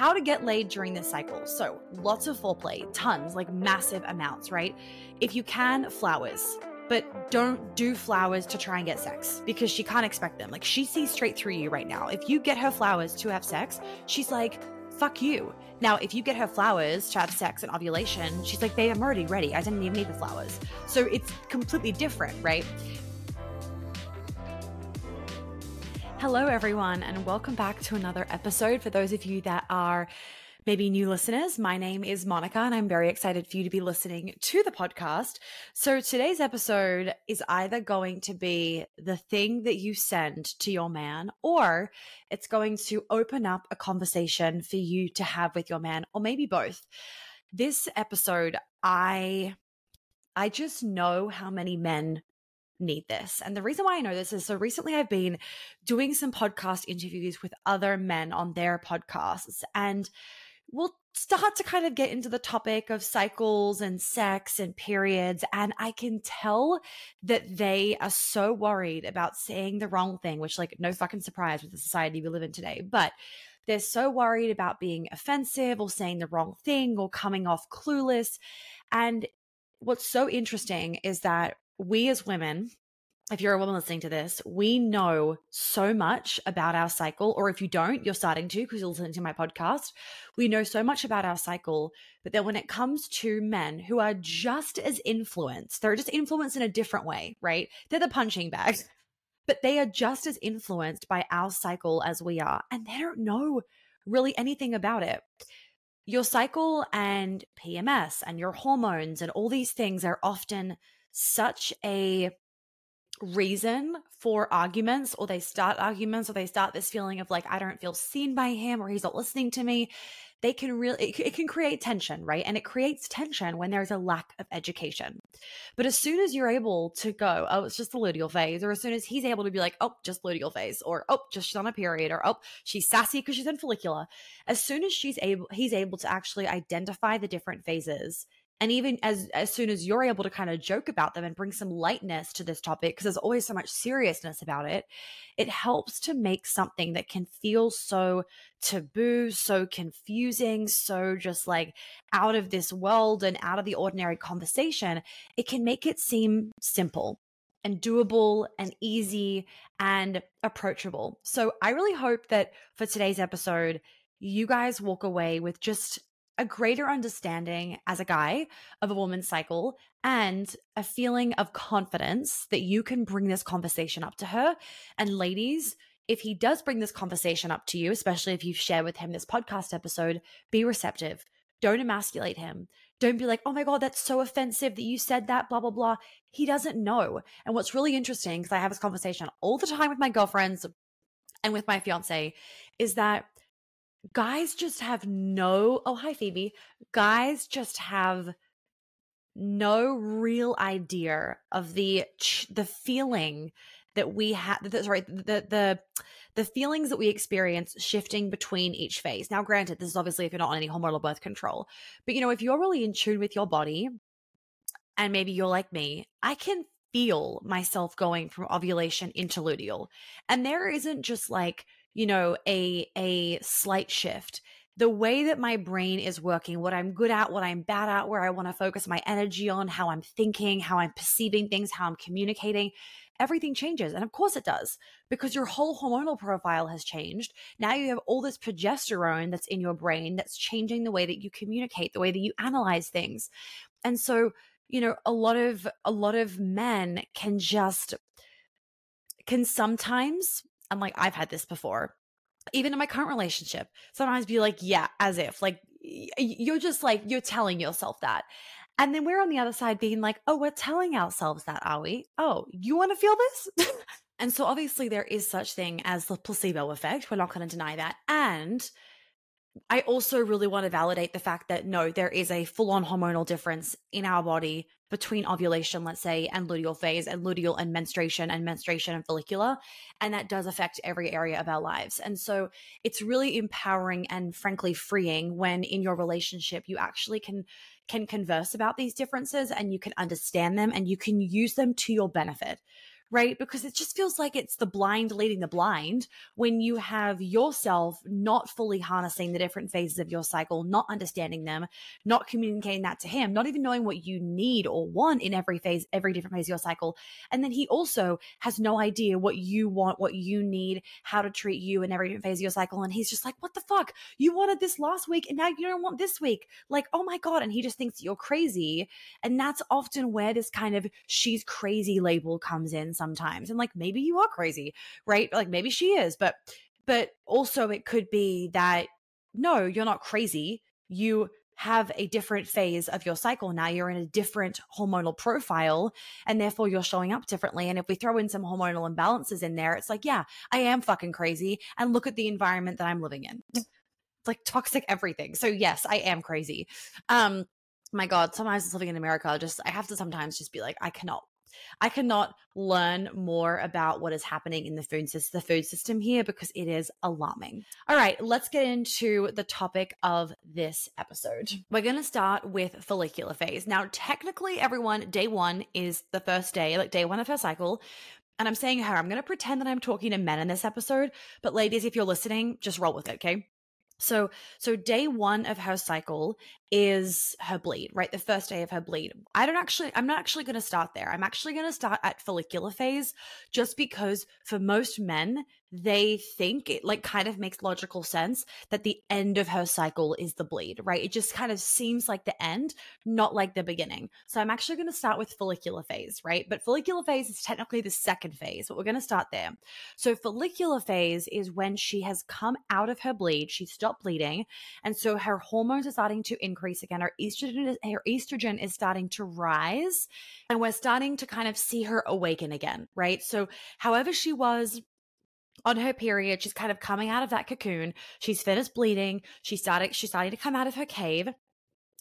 how to get laid during this cycle. So, lots of foreplay, tons, like massive amounts, right? If you can, flowers. But don't do flowers to try and get sex because she can't expect them. Like, she sees straight through you right now. If you get her flowers to have sex, she's like, fuck you. Now, if you get her flowers to have sex and ovulation, she's like, babe, I'm already ready. I didn't even need the flowers. So it's completely different, right? Hello, everyone, and welcome back to another episode. For those of you that are maybe new listeners, my name is Monica, and I'm very excited for you to be listening to the podcast. So, today's episode is either going to be the thing that you send to your man, or it's going to open up a conversation for you to have with your man, or maybe both. This episode, I. I just know how many men need this. And the reason why I know this is so recently I've been doing some podcast interviews with other men on their podcasts and we'll start to kind of get into the topic of cycles and sex and periods. And I can tell that they are so worried about saying the wrong thing, which, like, no fucking surprise with the society we live in today. But they're so worried about being offensive or saying the wrong thing or coming off clueless. And what's so interesting is that we as women, if you're a woman listening to this, we know so much about our cycle. Or if you don't, you're starting to because you're listening to my podcast. We know so much about our cycle. But then when it comes to men who are just as influenced, they're just influenced in a different way, right? They're the punching bag, but they are just as influenced by our cycle as we are. And they don't know really anything about it. Your cycle and PMS and your hormones and all these things are often such a reason for arguments or they start arguments or they start this feeling of like i don't feel seen by him or he's not listening to me. They can really it, it, can create tension right? And it creates tension when there's a lack of education. But as soon as you're able to go oh it's just the luteal phase or as soon as he's able to be like oh just luteal phase or oh just she's on a period or oh she's sassy because she's in follicular as soon as she's able he's able to actually identify the different phases and even as as soon as you're able to kind of joke about them and bring some lightness to this topic because there's always so much seriousness about it it helps to make something that can feel so taboo so confusing so just like out of this world and out of the ordinary conversation it can make it seem simple and doable and easy and approachable. So i really hope that for today's episode you guys walk away with just a greater understanding as a guy of a woman's cycle and a feeling of confidence that you can bring this conversation up to her. And ladies, if he does bring this conversation up to you, especially if you've shared with him this podcast episode, be receptive. Don't emasculate him. Don't be like, oh my God, that's so offensive that you said that, blah, blah, blah. He doesn't know. And what's really interesting, because I have this conversation all the time with my girlfriends and with my fiance, is that guys just have no oh hi phoebe. Guys just have no real idea of the the feeling that we have sorry the the the feelings that we experience shifting between each phase. Now granted this is obviously if you're not on any hormonal birth control but you know if you're really in tune with your body and maybe you're like me i can feel myself going from ovulation into luteal. And there isn't just like you know a a slight shift. The way that my brain is working what i'm good at what i'm bad at where i want to focus my energy on how i'm thinking how i'm perceiving things how i'm communicating everything changes and of course it does because your whole hormonal profile has changed. Now you have all this progesterone that's in your brain that's changing the way that you communicate the way that you analyze things. And so you know a lot of a lot of men can just can sometimes I'm like, I've had this before. Even in my current relationship, sometimes be like, yeah, as if like you're just like, you're telling yourself that. And then we're on the other side being like, oh, we're telling ourselves that, are we? Oh, you want to feel this? and so obviously there is such thing as the placebo effect. We're not going to deny that. And I also really want to validate the fact that no, there is a full on hormonal difference in our body between ovulation, let's say, and luteal phase, and luteal and menstruation, and menstruation and follicular. And that does affect every area of our lives. And so it's really empowering and frankly freeing when in your relationship you actually can can converse about these differences and you can understand them and you can use them to your benefit right? Because it just feels like it's the blind leading the blind when you have yourself not fully harnessing the different phases of your cycle, not understanding them, not communicating that to him, not even knowing what you need or want in every phase, every different phase of your cycle. And then he also has no idea what you want, what you need, how to treat you in every different phase of your cycle. And he's just like, what the fuck? You wanted this last week and now you don't want this week. Like, oh my God. And he just thinks you're crazy. And that's often where this kind of she's crazy label comes in sometimes. And like, maybe you are crazy, right? Like maybe she is, but, but also it could be that no, you're not crazy. You have a different phase of your cycle now. You're in a different hormonal profile, and therefore you're showing up differently. And if we throw in some hormonal imbalances in there, it's like, yeah, I am fucking crazy. And look at the environment that I'm living in. It's like toxic everything. So, yes, I am crazy. Um, my God, sometimes living in America, just I have to sometimes just be like, I cannot I cannot learn more about what is happening in the food system, the food system here because it is alarming. All right, let's get into the topic of this episode. Mm. We're going to start with follicular phase. Now, technically, everyone, day one is the first day, like day one of her cycle. And I'm saying her, I'm going to pretend that I'm talking to men in this episode, but ladies, if you're listening, just roll with it, okay? So, so day one of her cycle is her bleed, right? The first day of her bleed. I don't actually, I'm not actually going to start there. I'm actually going to start at follicular phase just because for most men, they think it like kind of makes logical sense that the end of her cycle is the bleed, right? It just kind of seems like the end, not like the beginning. So I'm actually going to start with follicular phase, right? But follicular phase is technically the second phase, but we're going to start there. So follicular phase is when she has come out of her bleed, she stopped bleeding, and so her hormones are starting to increase again. Her estrogen is, her estrogen is starting to rise, and we're starting to kind of see her awaken again, right? So however she was on her period. She's kind of coming out of that cocoon. She's finished bleeding. She started, she's starting to come out of her cave.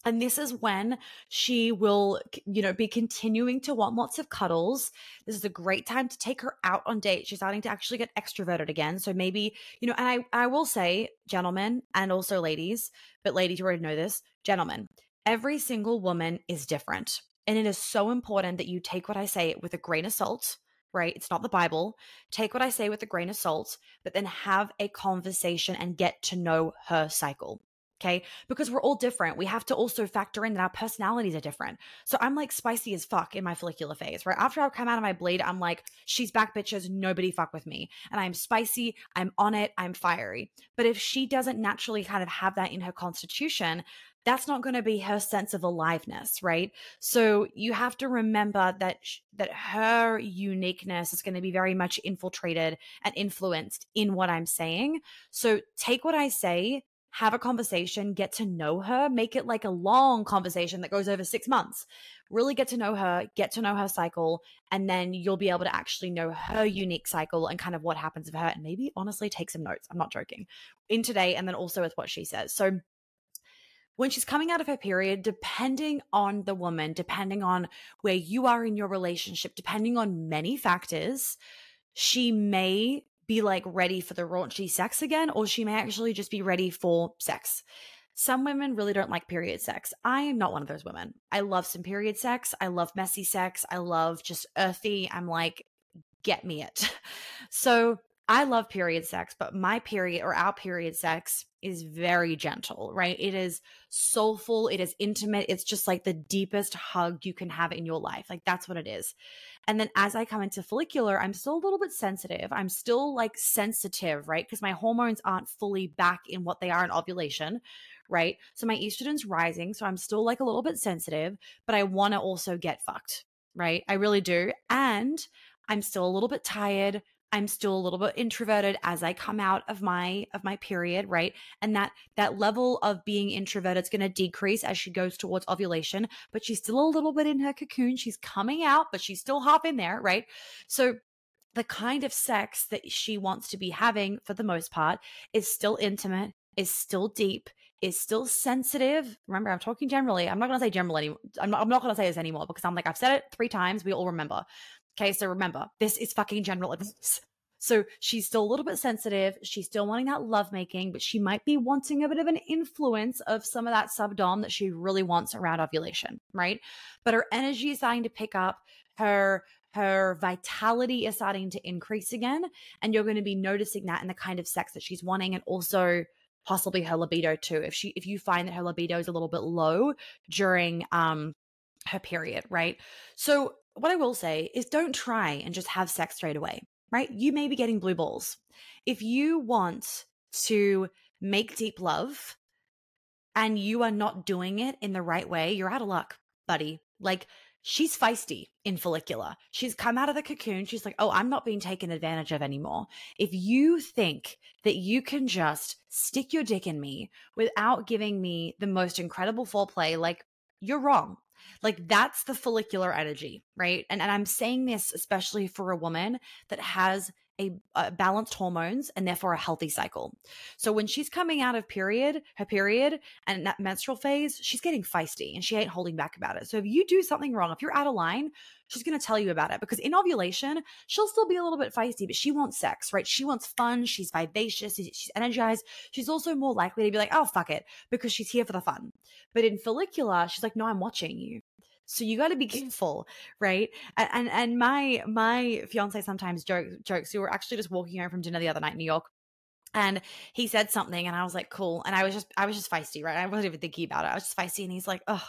And this is when she will, you know, be continuing to want lots of cuddles. This is a great time to take her out on dates. She's starting to actually get extroverted again. So maybe, you know, and I, I will say, gentlemen and also ladies, but ladies, you already know this, gentlemen, every single woman is different. And it is so important that you take what I say with a grain of salt right? It's not the Bible. Take what I say with a grain of salt, but then have a conversation and get to know her cycle. Okay. Because we're all different. We have to also factor in that our personalities are different. So I'm like spicy as fuck in my follicular phase, right? After I come out of my bleed, I'm like, she's back, bitches. Nobody fuck with me. And I'm spicy. I'm on it. I'm fiery. But if she doesn't naturally kind of have that in her constitution, that's not going to be her sense of aliveness right so you have to remember that sh- that her uniqueness is going to be very much infiltrated and influenced in what i'm saying so take what i say have a conversation get to know her make it like a long conversation that goes over 6 months. Really get to know her get to know her cycle and then you'll be able to actually know her unique cycle and kind of what happens with her and maybe honestly take some notes. I'm not joking. In today and then also with what she says. So when she's coming out of her period, depending on the woman, depending on where you are in your relationship, depending on many factors, she may be like ready for the raunchy sex again, or she may actually just be ready for sex. Some women really don't like period sex. I am not one of those women. I love some period sex. I love messy sex. I love just earthy. I'm like, get me it. So I love period sex, but my period or our period sex is very gentle, right? It is soulful, it is intimate. It's just like the deepest hug you can have in your life. Like that's what it is. And then as I come into follicular, I'm still a little bit sensitive. I'm still like sensitive, right? Because my hormones aren't fully back in what they are in ovulation, right? So my estrogen's rising. So I'm still like a little bit sensitive, but I want to also get fucked, right? I really do. And I'm still a little bit tired. I'm still a little bit introverted as I come out of my of my period, right? And that that level of being introverted is going to decrease as she goes towards ovulation, but she's still a little bit in her cocoon. She's coming out, but she's still half in there, right? So the kind of sex that she wants to be having for the most part is still intimate, is still deep, is still sensitive. Remember, I'm talking generally. I'm not going to say general anymore. I'm not, I'm not going to say this anymore because I'm like, I've said it three times. We all remember. Okay, so remember, this is fucking general advice. So she's still a little bit sensitive. She's still wanting that lovemaking, but she might be wanting a bit of an influence of some of that subdom that she really wants around ovulation, right? But her energy is starting to pick up. Her her vitality is starting to increase again. And you're going to be noticing that in the kind of sex that she's wanting and also possibly her libido too. If she if you find that her libido is a little bit low during um her period, right? So what I will say is don't try and just have sex straight away, right? You may be getting blue balls. If you want to make deep love and you are not doing it in the right way, you're out of luck, buddy. Like she's feisty in follicular. She's come out of the cocoon. She's like, oh, I'm not being taken advantage of anymore. If you think that you can just stick your dick in me without giving me the most incredible foreplay, like you're wrong. Like that's the follicular energy, right? And, and I'm saying this especially for a woman that has a, a, balanced hormones and therefore a healthy cycle. So when she's coming out of period, her period and that menstrual phase, she's getting feisty and she ain't holding back about it. So if you do something wrong, if you're out of line, she's going to tell you about it because in ovulation, she'll still be a little bit feisty, but she wants sex, right? She wants fun. She's vivacious. She's energized. She's also more likely to be like, oh, fuck it, because she's here for the fun. But in follicular, she's like, no, I'm watching you. So you got to be careful, right? And, and and my my fiance sometimes joke, jokes. We were actually just walking home from dinner the other night in New York, and he said something, and I was like, "Cool." And I was just I was just feisty, right? I wasn't even thinking about it. I was just feisty, and he's like, "Oh."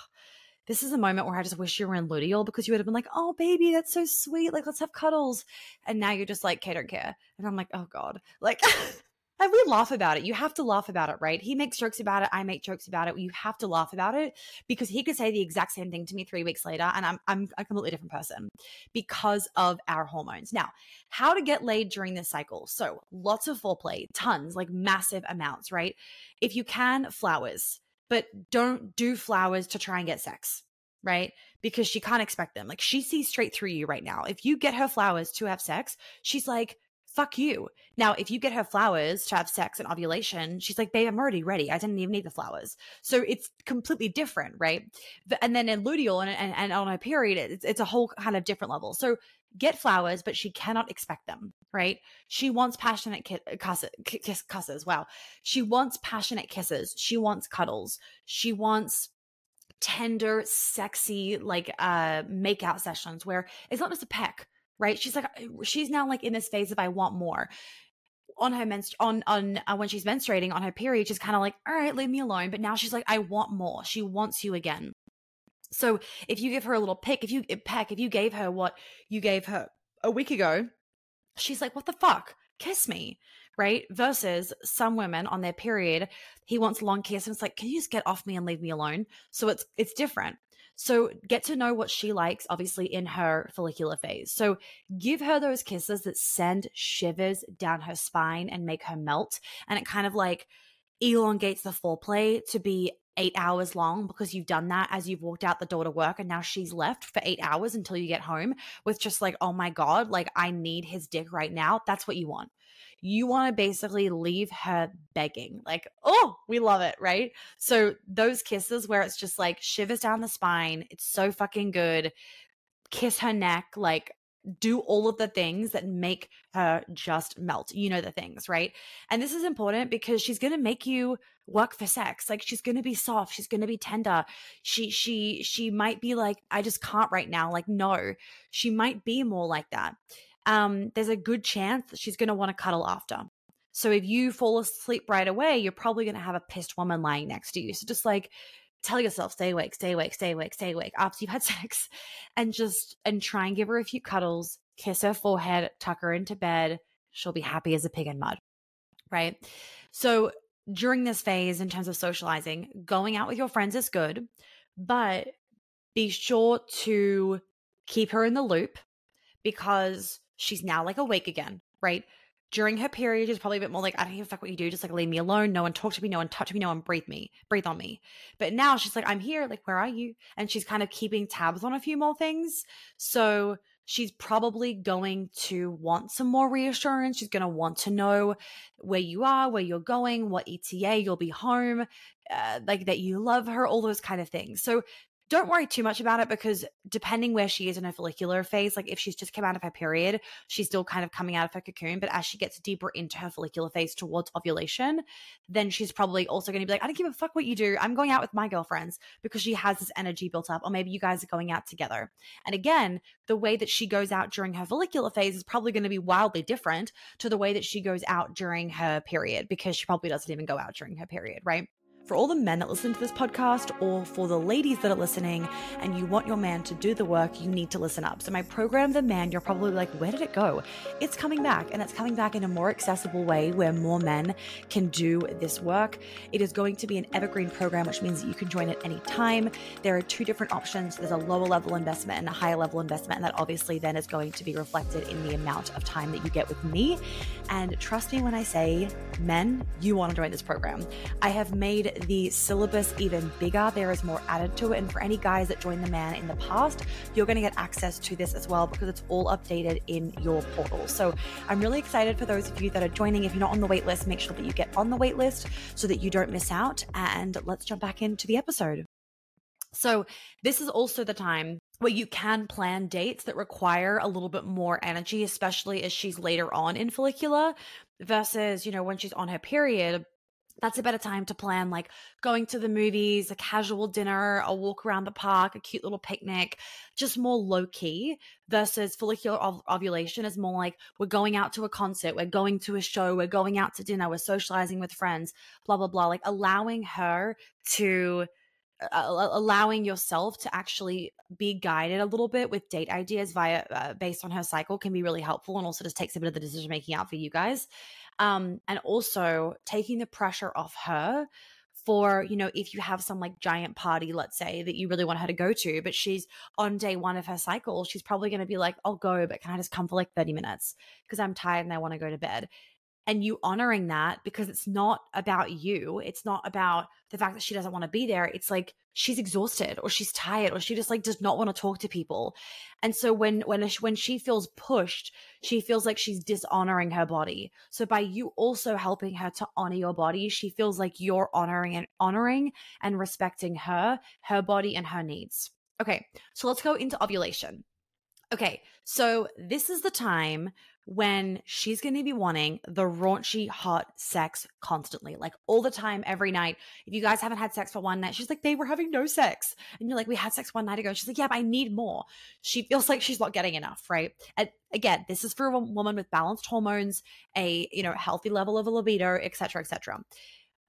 This is a moment where I just wish you were in luteal because you would have been like, "Oh, baby, that's so sweet. Like, let's have cuddles." And now you're just like, "Okay, don't care." And I'm like, "Oh God!" Like, We laugh about it. You have to laugh about it, right? He makes jokes about it. I make jokes about it. You have to laugh about it because he could say the exact same thing to me three weeks later, and I'm I'm a completely different person because of our hormones. Now, how to get laid during this cycle? So lots of foreplay, tons, like massive amounts, right? If you can, flowers, but don't do flowers to try and get sex right? Because she can't expect them. Like she sees straight through you right now. If you get her flowers to have sex, she's like, fuck you. Now, if you get her flowers to have sex and ovulation, she's like, babe, I'm already ready. I didn't even need the flowers. So it's completely different, right? And then in luteal and, and, and on her period, it's, it's a whole kind of different level. So get flowers, but she cannot expect them, right? She wants passionate ki- kisses, kiss, kisses. Wow. She wants passionate kisses. She wants cuddles. She wants tender, sexy, like uh make out sessions where it's not just a peck right? She's like, she's now like in this phase of I want more. On her menstru- on on uh, when she's menstruating on her period, she's kind of like, all right, leave me alone. But now she's like, I want more. She wants you again. So if you give her a little pick, if you peck, if you gave her what you gave her a week ago, she's like, what the fuck? Kiss me, right? Versus some women on their period, he wants long kiss and it's like, can you just get off me and leave me alone? So it's it's different. So get to know what she likes, obviously, in her follicular phase. So give her those kisses that send shivers down her spine and make her melt. And it kind of like elongates the foreplay to be eight hours long because you've done that as you've walked out the door to work and now she's left for eight hours until you get home with just like, oh my God, like I need his dick right now. That's what you want you want to basically leave her begging. Like, oh, we love it, right? So those kisses where it's just like shivers down the spine, it's so fucking good. Kiss her neck, like do all of the things that make her just melt. You know the things, right? And this is important because she's going to make you work for sex. Like she's going to be soft, she's going to be tender. She she she might be like I just can't right now. Like no. She might be more like that um, there's a good chance that she's going to want to cuddle after. So if you fall asleep right away, you're probably going to have a pissed woman lying next to you. So just like tell yourself, stay awake, stay awake, stay awake, stay awake after you've had sex and just, and try and give her a few cuddles, kiss her forehead, tuck her into bed. She'll be happy as a pig in mud. Right. So during this phase, in terms of socializing, going out with your friends is good, but be sure to keep her in the loop because she's now like awake again, right? During her period, she's probably a bit more like, I don't give a fuck what you do, just like leave me alone. No one talk to me, no one touch me, no one breathe me, breathe on me. But now she's like, I'm here, like, where are you? And she's kind of keeping tabs on a few more things. So she's probably going to want some more reassurance. She's going to want to know where you are, where you're going, what ETA you'll be home, uh, like that you love her, all those kind of things. So don't worry too much about it because depending where she is in her follicular phase, like if she's just come out of her period, she's still kind of coming out of her cocoon. But as she gets deeper into her follicular phase towards ovulation, then she's probably also going to be like, I don't give a fuck what you do. I'm going out with my girlfriends because she has this energy built up. Or maybe you guys are going out together. And again, the way that she goes out during her follicular phase is probably going to be wildly different to the way that she goes out during her period because she probably doesn't even go out during her period, right? For all the men that listen to this podcast or for the ladies that are listening and you want your man to do the work, you need to listen up. So, my program, The Man, you're probably like, where did it go? It's coming back and it's coming back in a more accessible way where more men can do this work. It is going to be an evergreen program, which means that you can join at any time. There are two different options there's a lower level investment and a higher level investment, and that obviously then is going to be reflected in the amount of time that you get with me. And trust me when I say, men, you want to join this program. I have made the syllabus even bigger. There is more added to it. And for any guys that joined the man in the past, you're going to get access to this as well because it's all updated in your portal. So I'm really excited for those of you that are joining. If you're not on the wait list, make sure that you get on the wait list so that you don't miss out. And let's jump back into the episode. So, this is also the time where you can plan dates that require a little bit more energy, especially as she's later on in follicular versus, you know, when she's on her period that's a better time to plan like going to the movies, a casual dinner, a walk around the park, a cute little picnic, just more low key versus follicular ov- ovulation is more like we're going out to a concert, we're going to a show, we're going out to dinner, we're socializing with friends, blah, blah, blah. Like allowing her to. Uh, allowing yourself to actually be guided a little bit with date ideas via uh, based on her cycle can be really helpful and also just takes a bit of the decision making out for you guys um, and also taking the pressure off her for you know if you have some like giant party let's say that you really want her to go to but she's on day one of her cycle she's probably going to be like i'll go but can i just come for like 30 minutes? Because i'm tired and i want to go to bed and you honoring that because it's not about you. It's not about the fact that she doesn't want to be there. It's like she's exhausted or she's tired or she just like does not want to talk to people. And so when when when she feels pushed, she feels like she's dishonoring her body. So by you also helping her to honor your body, she feels like you're honoring and honoring and respecting her, her body and her needs. Okay, so let's go into ovulation. Okay, so this is the time when she's going to be wanting the raunchy, hot sex constantly, like all the time, every night. If you guys haven't had sex for one night, she's like, they were having no sex. And you're like, we had sex one night ago. She's like, yeah, but I need more. She feels like she's not getting enough, right? And again, this is for a woman with balanced hormones, a, you know, healthy level of a libido, et cetera, et cetera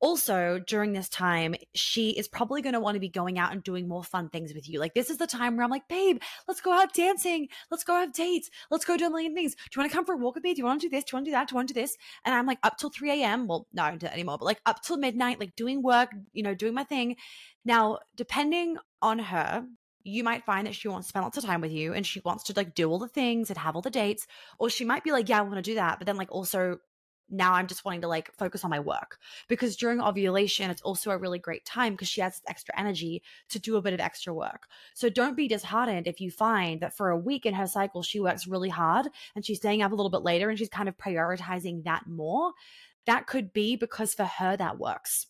also during this time she is probably going to want to be going out and doing more fun things with you. Like this is the time where i'm like babe let's go out dancing. Let's go have dates. Let's go do a million things. Do you want to come for a walk with me? Do you want to do this? Do you want to do that? Do you want to do this? And i'm like up till 3 a.m well no i don't do that anymore but like up till midnight like doing work you know doing my thing. Now depending on her you might find that she wants to spend lots of time with you and she wants to like do all the things and have all the dates or she might be like yeah i want to do that. But then like also now I'm just wanting to like focus on my work because during ovulation, it's also a really great time because she has extra energy to do a bit of extra work. So don't be disheartened if you find that for a week in her cycle, she works really hard and she's staying up a little bit later and she's kind of prioritizing that more. That could be because for her, that works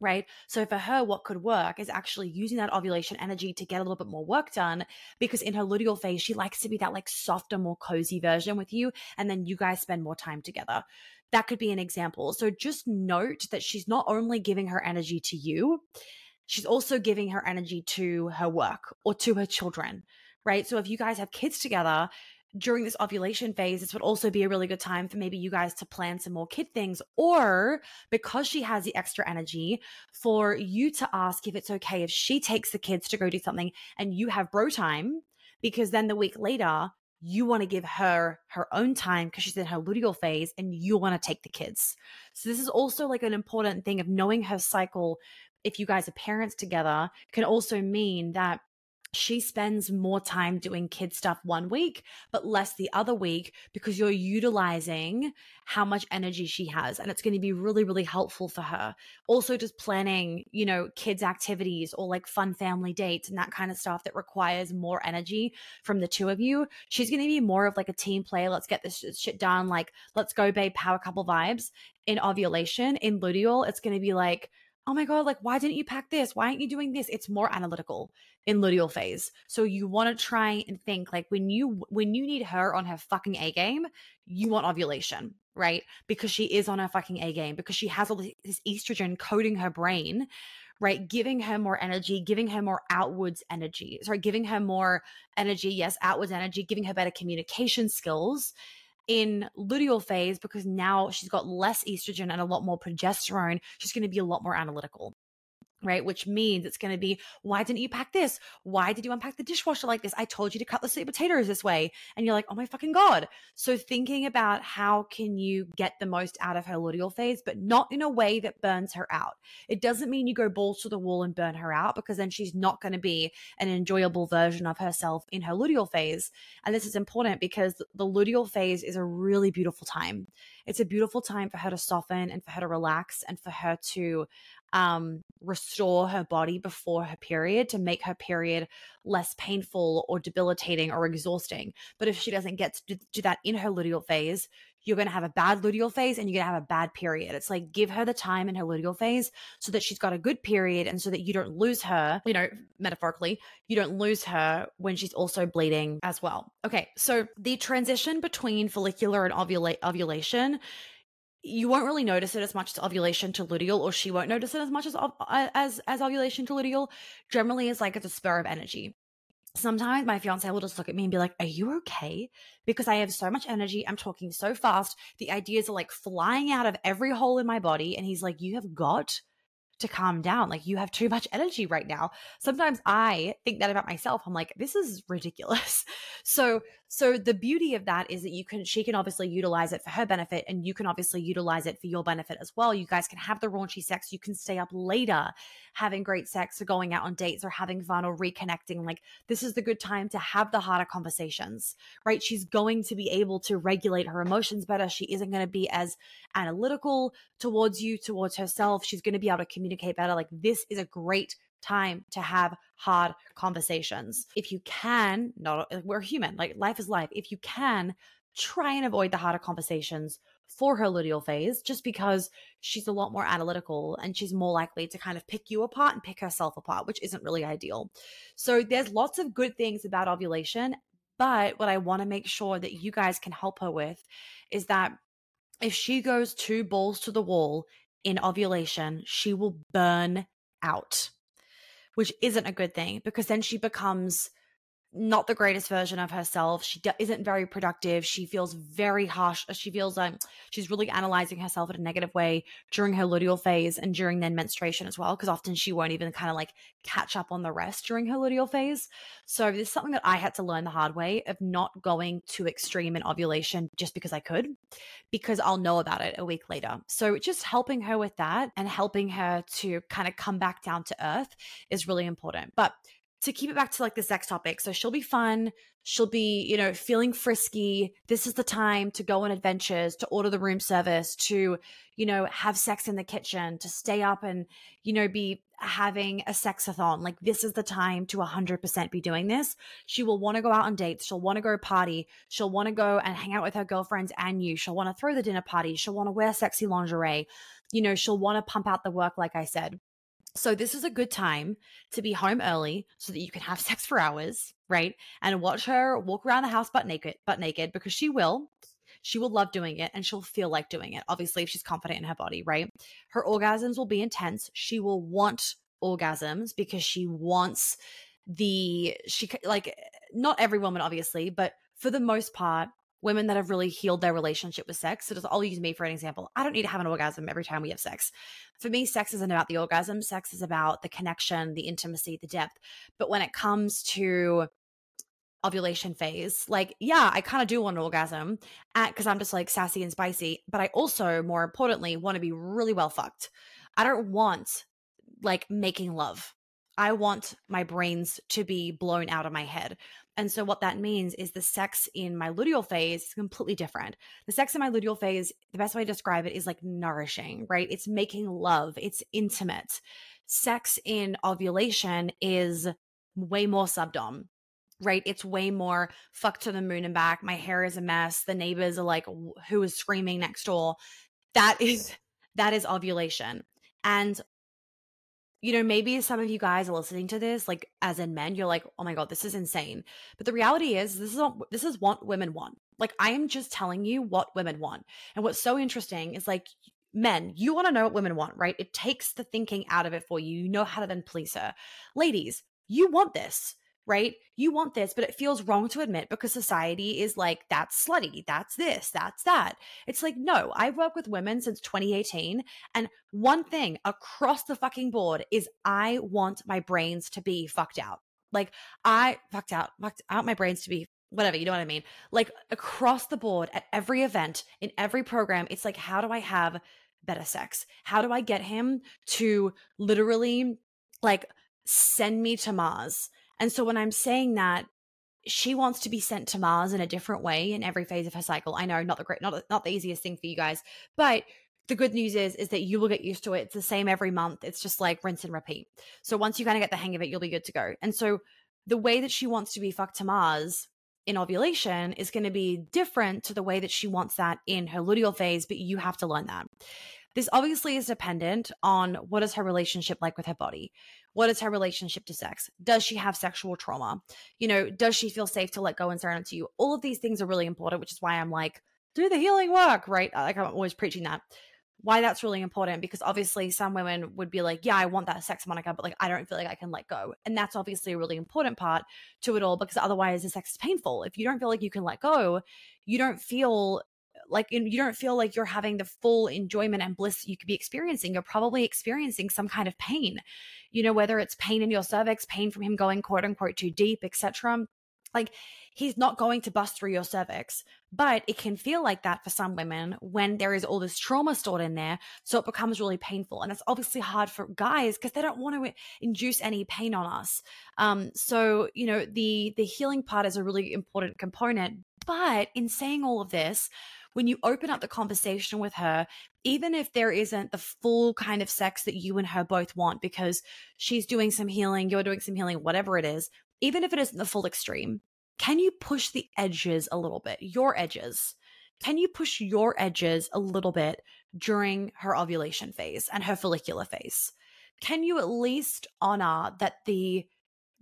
right? So for her, what could work is actually using that ovulation energy to get a little bit more work done because in her luteal phase, she likes to be that like softer, more cozy version with you. And then you guys spend more time together. That could be an example. So just note that she's not only giving her energy to you, she's also giving her energy to her work or to her children, right? So if you guys have kids together, during this ovulation phase, this would also be a really good time for maybe you guys to plan some more kid things, or because she has the extra energy, for you to ask if it's okay if she takes the kids to go do something and you have bro time, because then the week later, you want to give her her own time because she's in her luteal phase and you want to take the kids. So, this is also like an important thing of knowing her cycle. If you guys are parents together, can also mean that she spends more time doing kid stuff one week, but less the other week because you're utilizing how much energy she has. And it's going to be really, really helpful for her. Also, just planning, you know, kids' activities or like fun family dates and that kind of stuff that requires more energy from the two of you. She's going to be more of like a team play. Let's get this shit done. Like, let's go, babe, power couple vibes. In ovulation, in luteal, it's going to be like, oh my God, like, why didn't you pack this? Why aren't you doing this? It's more analytical in luteal phase. So you want to try and think like when you when you need her on her fucking A game, you want ovulation, right? Because she is on her fucking A game, because she has all this estrogen coating her brain, right? Giving her more energy, giving her more outwards energy. Sorry, giving her more energy, yes, outwards energy, giving her better communication skills in luteal phase because now she's got less estrogen and a lot more progesterone. She's going to be a lot more analytical right? Which means it's going to be, why didn't you pack this? Why did you unpack the dishwasher like this? I told you to cut the sweet potatoes this way. And you're like, oh my fucking God. So thinking about how can you get the most out of her luteal phase, but not in a way that burns her out. It doesn't mean you go balls to the wall and burn her out because then she's not going to be an enjoyable version of herself in her luteal phase. And this is important because the luteal phase is a really beautiful time. It's a beautiful time for her to soften and for her to relax and for her to um, restore her body before her period to make her period less painful or debilitating or exhausting. But if she doesn't get to do that in her luteal phase, you're going to have a bad luteal phase and you're going to have a bad period. It's like give her the time in her luteal phase so that she's got a good period and so that you don't lose her, you know, metaphorically, you don't lose her when she's also bleeding as well. Okay, so the transition between follicular and ovula- ovulation you won't really notice it as much as ovulation to luteal, or she won't notice it as much as uh, as as ovulation to luteal. Generally, it's like it's a spur of energy. Sometimes my fiance will just look at me and be like, "Are you okay?" Because I have so much energy. I'm talking so fast. The ideas are like flying out of every hole in my body, and he's like, "You have got to calm down. Like you have too much energy right now. Sometimes I think that about myself. I'm like, this is ridiculous. So, so the beauty of that is that you can, she can obviously utilize it for her benefit and you can obviously utilize it for your benefit as well. You guys can have the raunchy sex. You can stay up later having great sex or going out on dates or having fun or reconnecting. Like this is the good time to have the harder conversations, right? She's going to be able to regulate her emotions better. She isn't going to be as analytical towards you, towards herself. She's going to be able to communicate better. Like this is a great time to have hard conversations. If you can, not we're human, like life is life. If you can, try and avoid the harder conversations for her luteal phase just because she's a lot more analytical and she's more likely to kind of pick you apart and pick herself apart, which isn't really ideal. So there's lots of good things about ovulation, but what I want to make sure that you guys can help her with is that if she goes two balls to the wall in ovulation, she will burn out, which isn't a good thing because then she becomes not the greatest version of herself. She isn't very productive. She feels very harsh. She feels like um, she's really analyzing herself in a negative way during her luteal phase and during then menstruation as well, because often she won't even kind of like catch up on the rest during her luteal phase. So this is something that I had to learn the hard way of not going too extreme in ovulation just because I could, because I'll know about it a week later. So just helping her with that and helping her to kind of come back down to earth is really important. But to keep it back to like the sex topic. So she'll be fun. She'll be, you know, feeling frisky. This is the time to go on adventures, to order the room service, to, you know, have sex in the kitchen, to stay up and, you know, be having a sexathon. Like this is the time to 100% be doing this. She will want to go out on dates. She'll want to go party. She'll want to go and hang out with her girlfriends and you. She'll want to throw the dinner party. She'll want to wear sexy lingerie. You know, she'll want to pump out the work, like I said. So this is a good time to be home early so that you can have sex for hours, right? And watch her walk around the house butt naked, butt naked because she will. She will love doing it and she'll feel like doing it. Obviously, if she's confident in her body, right? Her orgasms will be intense. She will want orgasms because she wants the she like eh, not every woman obviously, but for the most part, women that have really healed their relationship with sex. So just, I'll use me for an example. I don't need to have an orgasm every time we have sex. For me, sex isn't about the orgasm. Sex is about the connection, the intimacy, the depth. But when it comes to ovulation phase, like, yeah, I kind of do want an orgasm because I'm just like sassy and spicy. But I also, more importantly, want to be really well fucked. I don't want like making love. I want my brains to be blown out of my head. And so what that means is the sex in my luteal phase is completely different. The sex in my luteal phase, the best way to describe it is like nourishing, right? It's making love, it's intimate. Sex in ovulation is way more subdom, right? It's way more fuck to the moon and back. My hair is a mess. The neighbors are like, who is screaming next door? That is that is ovulation. And you know, maybe some of you guys are listening to this, like as in men, you're like, oh my God, this is insane. But the reality is this is this is what women want. Like I am just telling you what women want. And what's so interesting is like men, you want to know what women want, right? It takes the thinking out of it for you. You know how to then please her. Ladies, you want this right? You want this, but it feels wrong to admit because society is like, that's slutty, that's this, that's that. It's like, no, I've worked with women since 2018. And one thing across the fucking board is I want my brains to be fucked out. Like, I fucked out, fucked out my brains to be whatever, you know what I mean? Like, across the board at every event, in every program, it's like, how do I have better sex? How do I get him to literally like send me to Mars? And so when I'm saying that, she wants to be sent to Mars in a different way in every phase of her cycle. I know, not the great, not not the easiest thing for you guys, but the good news is is that you will get used to it. It's the same every month. It's just like rinse and repeat. So once you kind of get the hang of it, you'll be good to go. And so the way that she wants to be fucked to Mars in ovulation is going to be different to the way that she wants that in her luteal phase, but you have to learn that. This obviously is dependent on what is her relationship like with her body. What is her relationship to sex? Does she have sexual trauma? You know, does she feel safe to let go and surrender to you? All of these things are really important, which is why I'm like, do the healing work, right? Like I'm always preaching that. Why that's really important because obviously some women would be like, yeah, I want that sex, Monica, but like I don't feel like I can let go. And that's obviously a really important part to it all because otherwise the sex is painful. If you don't feel like you can let go, you don't feel like you don't feel like you're having the full enjoyment and bliss you could be experiencing you're probably experiencing some kind of pain you know whether it's pain in your cervix pain from him going quote unquote too deep etc like he's not going to bust through your cervix but it can feel like that for some women when there is all this trauma stored in there so it becomes really painful and it's obviously hard for guys because they don't want to induce any pain on us. Um so you know the the healing part is a really important component but in saying all of this when you open up the conversation with her, even if there isn't the full kind of sex that you and her both want, because she's doing some healing, you're doing some healing, whatever it is, even if it isn't the full extreme, can you push the edges a little bit, your edges? Can you push your edges a little bit during her ovulation phase and her follicular phase? Can you at least honor that the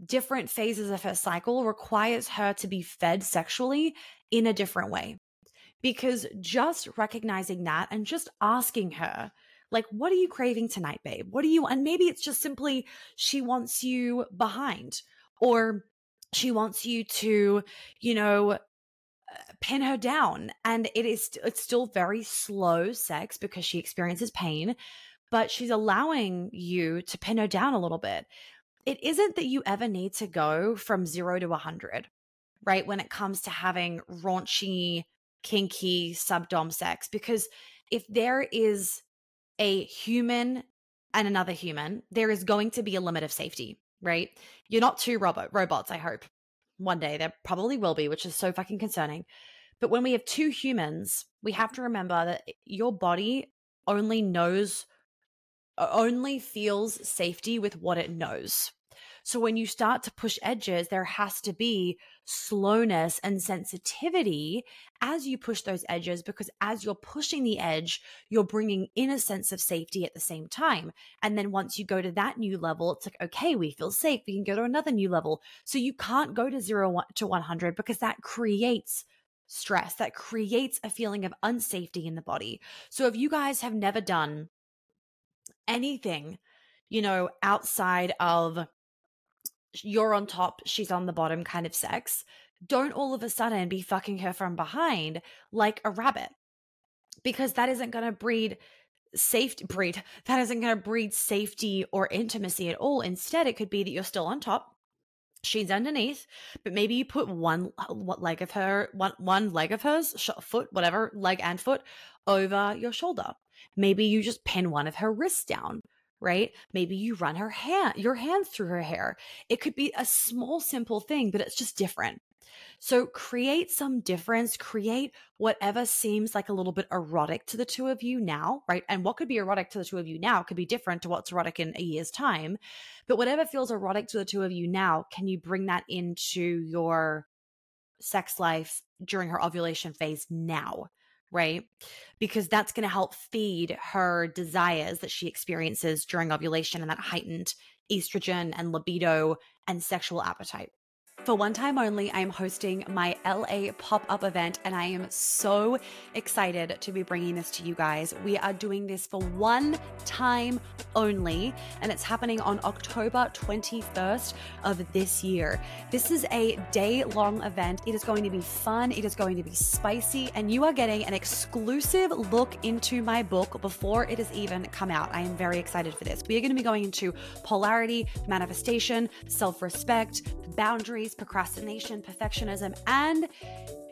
different phases of her cycle requires her to be fed sexually in a different way? because just recognizing that and just asking her, like, what are you craving tonight, babe? What are you, and maybe it's just simply she wants you behind or she wants you to, you know, uh, pin her down and it is it's still very slow sex because she experiences pain but she's allowing you to pin her down a little bit it isn't that you ever need to go from 0 to a 100 right when it comes to having raunchy kinky subdom sex because if there is a human and another human, there is going to be a limit of safety, right? You're not two robot robots, I hope. One day there probably will be, which is so fucking concerning. But when we have two humans, we have to remember that your body only knows only feels safety with what it knows. So when you start to push edges, there has to be slowness and sensitivity as you push those edges, because as you're pushing the edge, you're bringing in a sense of safety at the same time. And then once you go to that new level, it's like, okay, we feel safe. We can go to another new level. So you can't go to zero to 100 because that creates stress, that creates a feeling of unsafety in the body. So if you guys have never done anything, you know, outside of you're on top, she's on the bottom kind of sex, don't all of a sudden be fucking her from behind like a rabbit. Because that isn't going to breed safety breed that isn't going to breed safety or intimacy at all instead it could be that you're still on top she's underneath but maybe you put one uh, what leg of her one one leg of hers sh- foot whatever leg and foot over your shoulder maybe you just pin one of her wrists down right? Maybe you run her hand, your hands through her hair. It could be a small, simple thing, but it's just different. So create some difference, create whatever seems like a little bit erotic to the two of you now, right? And what could be erotic to the two of you now could be different to what's erotic in a year's time. But whatever feels erotic to the two of you now, can you bring that into your sex life during her ovulation phase now? Right? Because that's going to help feed her desires that she experiences during ovulation and that heightened estrogen and libido and sexual appetite. For one time only, I am hosting my LA pop up event, and I am so excited to be bringing this to you guys. We are doing this for one time only, and it's happening on October 21st of this year. This is a day long event. It is going to be fun, it is going to be spicy, and you are getting an exclusive look into my book before it has even come out. I am very excited for this. We are going to be going into polarity, manifestation, self respect, boundaries procrastination, perfectionism, and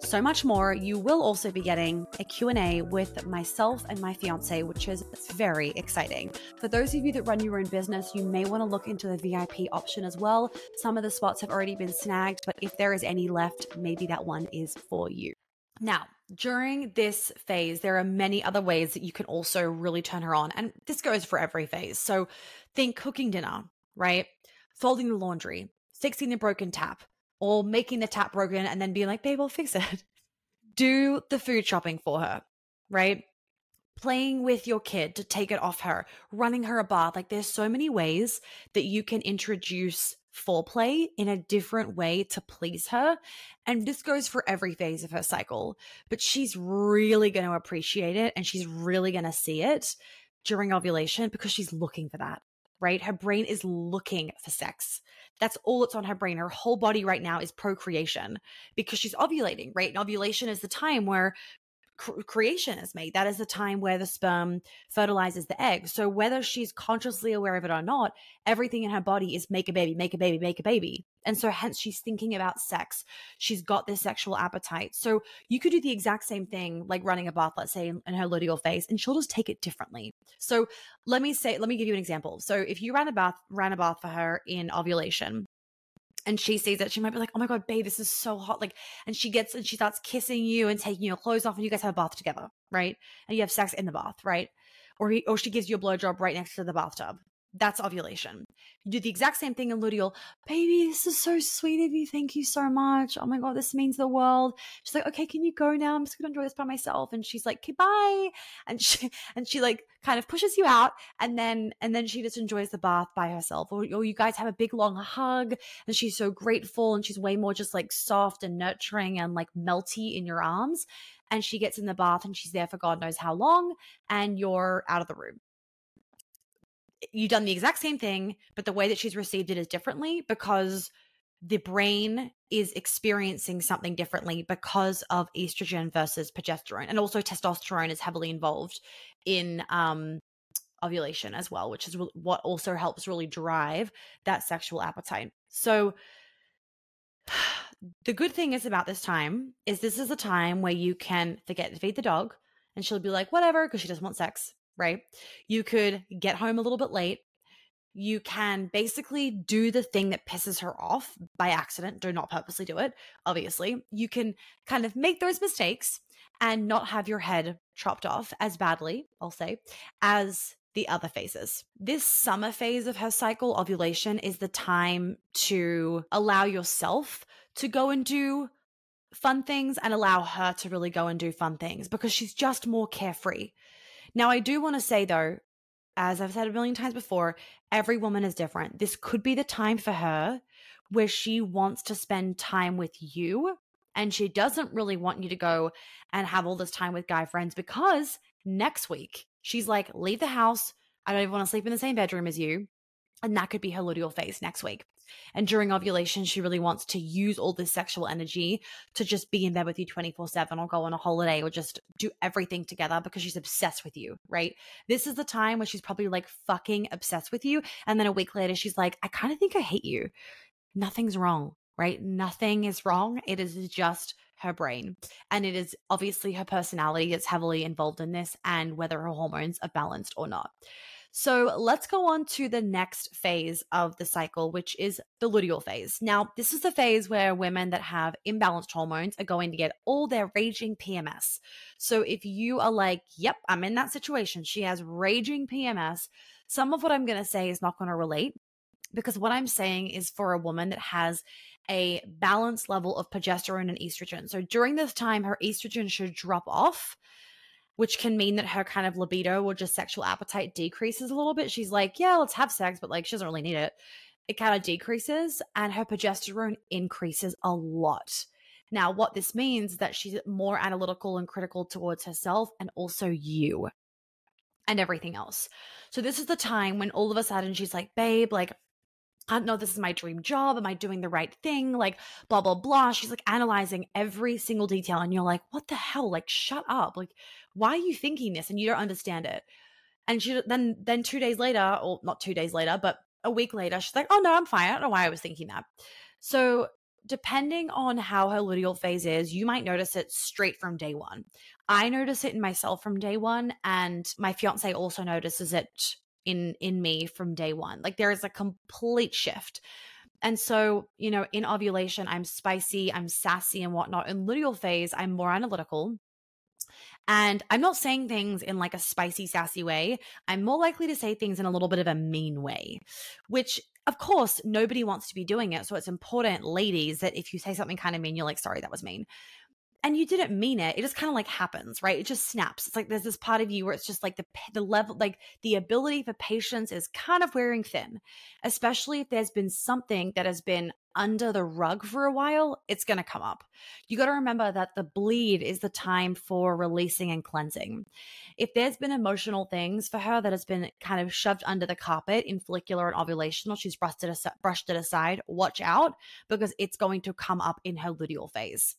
so much more. You will also be getting a Q&A with myself and my fiance, which is very exciting. For those of you that run your own business, you may want to look into the VIP option as well. Some of the spots have already been snagged, but if there is any left, maybe that one is for you. Now, during this phase, there are many other ways that you can also really turn her on. And this goes for every phase. So think cooking dinner, right? Folding the laundry, fixing the broken tap, or making the tap broken and then being like, babe, I'll fix it. Do the food shopping for her, right? Playing with your kid to take it off her, running her a bath. Like there's so many ways that you can introduce foreplay in a different way to please her. And this goes for every phase of her cycle, but she's really going to appreciate it and she's really going to see it during ovulation because she's looking for that, right? Her brain is looking for sex. That's all that's on her brain. Her whole body right now is procreation because she's ovulating, right? And ovulation is the time where creation is made. That is the time where the sperm fertilizes the egg. So whether she's consciously aware of it or not, everything in her body is make a baby, make a baby, make a baby. And so hence she's thinking about sex. She's got this sexual appetite. So you could do the exact same thing like running a bath, let's say in, in her luteal phase, and she'll just take it differently. So let me say, let me give you an example. So if you ran a bath, ran a bath for her in ovulation, and she sees it, she might be like, "Oh my god, babe, this is so hot!" Like, and she gets and she starts kissing you and taking your clothes off, and you guys have a bath together, right? And you have sex in the bath, right? Or he, or she gives you a blowjob right next to the bathtub. That's ovulation. You do the exact same thing in luteal. Baby, this is so sweet of you. Thank you so much. Oh my God, this means the world. She's like, okay, can you go now? I'm just gonna enjoy this by myself. And she's like, okay, bye. And she and she like kind of pushes you out and then and then she just enjoys the bath by herself. Or, or you guys have a big long hug and she's so grateful and she's way more just like soft and nurturing and like melty in your arms. And she gets in the bath and she's there for God knows how long, and you're out of the room you've done the exact same thing, but the way that she's received it is differently because the brain is experiencing something differently because of estrogen versus progesterone. And also testosterone is heavily involved in um, ovulation as well, which is what also helps really drive that sexual appetite. So the good thing is about this time is this is a time where you can forget to feed the dog and she'll be like, whatever, because she doesn't want sex right? You could get home a little bit late. You can basically do the thing that pisses her off by accident. Do not purposely do it, obviously. You can kind of make those mistakes and not have your head chopped off as badly, I'll say, as the other phases. This summer phase of her cycle, ovulation, is the time to allow yourself to go and do fun things and allow her to really go and do fun things because she's just more carefree. Now, I do want to say though, as I've said a million times before, every woman is different. This could be the time for her where she wants to spend time with you and she doesn't really want you to go and have all this time with guy friends because next week she's like, leave the house. I don't even want to sleep in the same bedroom as you. And that could be her luteal phase next week. And during ovulation, she really wants to use all this sexual energy to just be in bed with you 24 7 or go on a holiday or just do everything together because she's obsessed with you, right? This is the time where she's probably like fucking obsessed with you. And then a week later, she's like, I kind of think I hate you. Nothing's wrong, right? Nothing is wrong. It is just her brain. And it is obviously her personality that's heavily involved in this and whether her hormones are balanced or not. So let's go on to the next phase of the cycle, which is the luteal phase. Now, this is the phase where women that have imbalanced hormones are going to get all their raging PMS. So if you are like, yep, I'm in that situation, she has raging PMS, some of what I'm going to say is not going to relate because what I'm saying is for a woman that has a balanced level of progesterone and estrogen. So during this time, her estrogen should drop off which can mean that her kind of libido or just sexual appetite decreases a little bit. She's like, yeah, let's have sex, but like she doesn't really need it. It kind of decreases and her progesterone increases a lot. Now, what this means is that she's more analytical and critical towards herself and also you and everything else. So, this is the time when all of a sudden she's like, babe, like, I don't know, this is my dream job. Am I doing the right thing? Like, blah, blah, blah. She's like analyzing every single detail. And you're like, what the hell? Like, shut up. Like, why are you thinking this? And you don't understand it. And she then, then two days later, or not two days later, but a week later, she's like, oh no, I'm fine. I don't know why I was thinking that. So, depending on how her luteal phase is, you might notice it straight from day one. I notice it in myself from day one, and my fiance also notices it in in me from day one. Like there is a complete shift. And so, you know, in ovulation, I'm spicy, I'm sassy and whatnot. In luteal phase, I'm more analytical. And I'm not saying things in like a spicy, sassy way. I'm more likely to say things in a little bit of a mean way, which of course nobody wants to be doing it. So it's important, ladies, that if you say something kind of mean, you're like, sorry, that was mean and you didn't mean it. It just kind of like happens, right? It just snaps. It's like there's this part of you where it's just like the the level, like the ability for patience is kind of wearing thin, especially if there's been something that has been under the rug for a while. It's going to come up. You got to remember that the bleed is the time for releasing and cleansing. If there's been emotional things for her that has been kind of shoved under the carpet in follicular and ovulation, or she's brushed it, brushed it aside, watch out because it's going to come up in her luteal phase.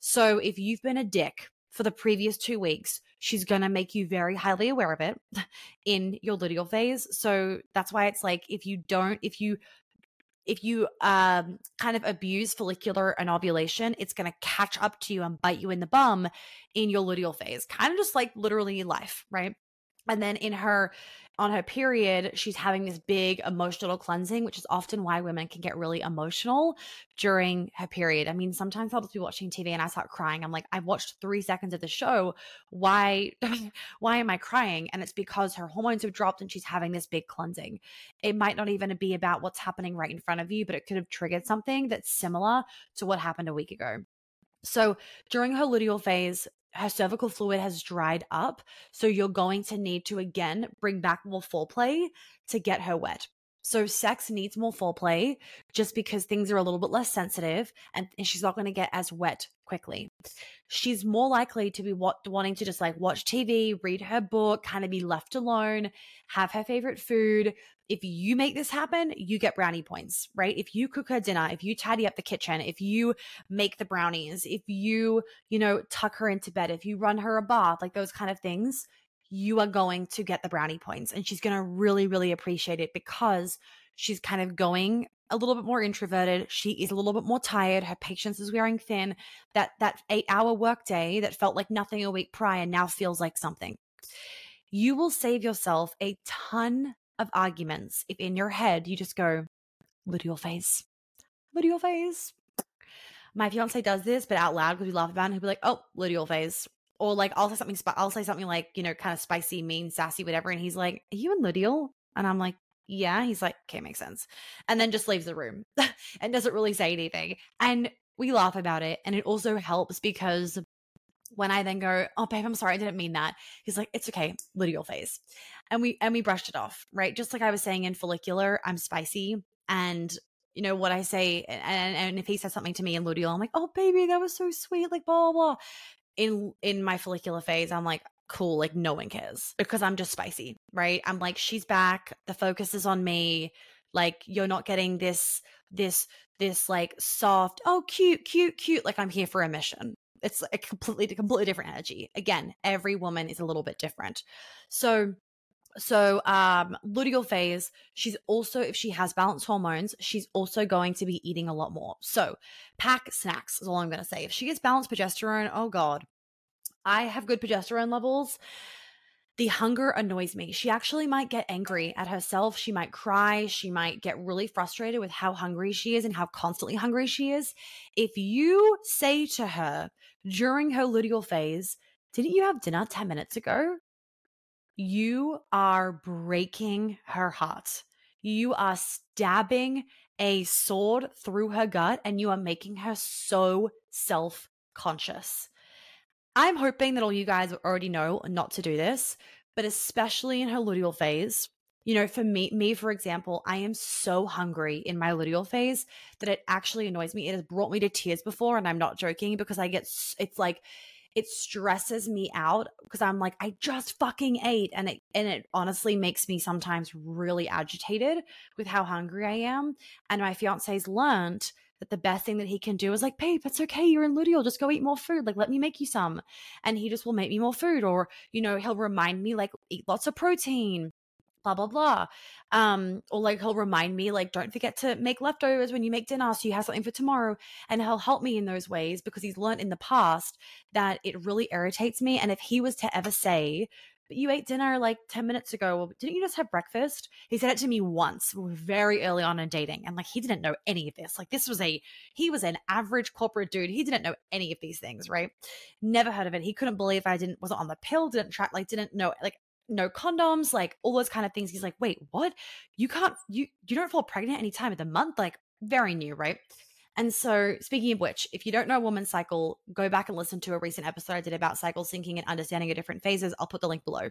So if you've been a dick for the previous two weeks, she's going to make you very highly aware of it in your luteal phase. So that's why it's like if you don't, if you, if you um, kind of abuse follicular and ovulation, it's going to catch up to you and bite you in the bum in your luteal phase, kind of just like literally life, right? And then in her on her period, she's having this big emotional cleansing, which is often why women can get really emotional during her period. I mean, sometimes I'll just be watching TV and I start crying. I'm like, I've watched three seconds of the show. Why, why am I crying? And it's because her hormones have dropped and she's having this big cleansing. It might not even be about what's happening right in front of you, but it could have triggered something that's similar to what happened a week ago. So during her luteal phase, her cervical fluid has dried up. So you're going to need to again bring back more foreplay to get her wet. So sex needs more foreplay just because things are a little bit less sensitive and, she's not going to get as wet quickly. She's more likely to be wanting to just like watch TV, read her book, kind of be left alone, have her favorite food, if you make this happen, you get brownie points, right? If you cook her dinner, if you tidy up the kitchen, if you make the brownies, if you, you know, tuck her into bed, if you run her a bath, like those kind of things, you are going to get the brownie points. And she's going to really, really appreciate it because she's kind of going a little bit more introverted. She is a little bit more tired. Her patience is wearing thin. That that eight hour workday that felt like nothing a week prior now feels like something. You will save yourself a ton of arguments if in your head you just go, luteal phase, luteal face. My fiance does this, but out loud because we laugh about it. He'll be like, oh, luteal face. Or like, I'll say something, I'll say something like, you know, kind of spicy, mean, sassy, whatever. And he's like, are you in luteal? And I'm like, yeah. He's like, okay, makes sense. And then just leaves the room and doesn't really say anything. And we laugh about it. And it also helps because when I then go, "Oh, babe, I'm sorry, I didn't mean that," he's like, "It's okay, luteal phase," and we and we brushed it off, right? Just like I was saying in follicular, I'm spicy, and you know what I say, and and if he says something to me in luteal, I'm like, "Oh, baby, that was so sweet," like blah blah. In in my follicular phase, I'm like, cool, like no one cares because I'm just spicy, right? I'm like, she's back, the focus is on me. Like you're not getting this this this like soft, oh cute, cute, cute. Like I'm here for a mission, it's a completely completely different energy again every woman is a little bit different so so um luteal phase she's also if she has balanced hormones she's also going to be eating a lot more so pack snacks is all i'm going to say if she has balanced progesterone oh god i have good progesterone levels the hunger annoys me. She actually might get angry at herself. She might cry. She might get really frustrated with how hungry she is and how constantly hungry she is. If you say to her during her luteal phase, Didn't you have dinner 10 minutes ago? You are breaking her heart. You are stabbing a sword through her gut and you are making her so self conscious. I'm hoping that all you guys already know not to do this, but especially in her luteal phase. You know, for me, me for example, I am so hungry in my luteal phase that it actually annoys me. It has brought me to tears before, and I'm not joking because I get it's like it stresses me out because I'm like, I just fucking ate. And it and it honestly makes me sometimes really agitated with how hungry I am. And my fiance's learned that the best thing that he can do is like, babe, it's okay. You're in luteal. Just go eat more food. Like, let me make you some. And he just will make me more food. Or, you know, he'll remind me, like, eat lots of protein blah blah blah um or like he'll remind me like don't forget to make leftovers when you make dinner so you have something for tomorrow and he'll help me in those ways because he's learned in the past that it really irritates me and if he was to ever say but you ate dinner like 10 minutes ago. Well, didn't you just have breakfast? He said it to me once, very early on in dating. And like, he didn't know any of this. Like, this was a, he was an average corporate dude. He didn't know any of these things, right? Never heard of it. He couldn't believe I didn't, wasn't on the pill, didn't track, like, didn't know, like, no condoms, like all those kind of things. He's like, wait, what? You can't, you, you don't fall pregnant any time of the month? Like very new, right? And so, speaking of which, if you don't know a woman's cycle, go back and listen to a recent episode I did about cycle syncing and understanding your different phases. I'll put the link below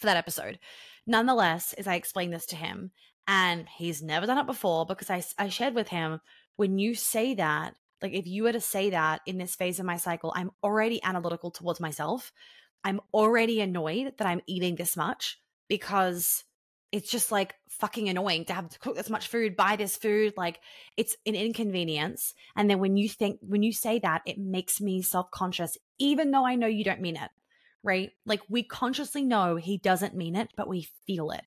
for that episode. Nonetheless, as I explained this to him, and he's never done it before because I, I shared with him when you say that, like if you were to say that in this phase of my cycle, I'm already analytical towards myself. I'm already annoyed that I'm eating this much because it's just like fucking annoying to have to cook this much food, buy this food. Like it's an inconvenience. And then when you think, when you say that, it makes me self conscious, even though I know you don't mean it, right? Like we consciously know he doesn't mean it, but we feel it.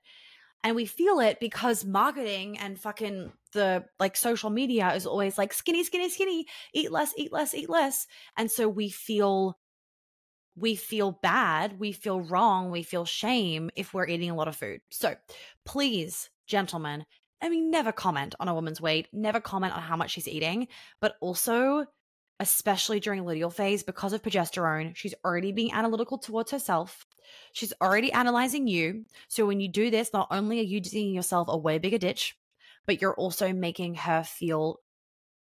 And we feel it because marketing and fucking the like social media is always like skinny, skinny, skinny, eat less, eat less, eat less. And so we feel we feel bad, we feel wrong, we feel shame if we're eating a lot of food. So please, gentlemen, I mean, never comment on a woman's weight, never comment on how much she's eating, but also, especially during luteal phase, because of progesterone, she's already being analytical towards herself. She's already analyzing you. So when you do this, not only are you digging yourself a way bigger ditch, but you're also making her feel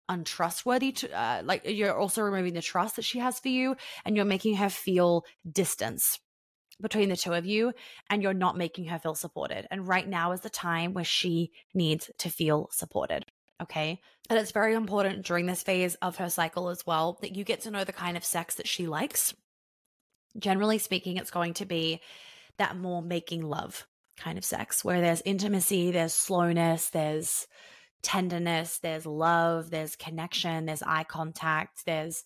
untrustworthy to uh, like you're also removing the trust that she has for you and you're making her feel distance between the two of you and you're not making her feel supported. And right now is the time where she needs to feel supported okay? And it's very important during this phase of her cycle as well that you get to know the kind of sex that she likes. Generally speaking it's going to be that more making love kind of sex where there's intimacy there's slowness there's tenderness, there's love, there's connection, there's eye contact, there's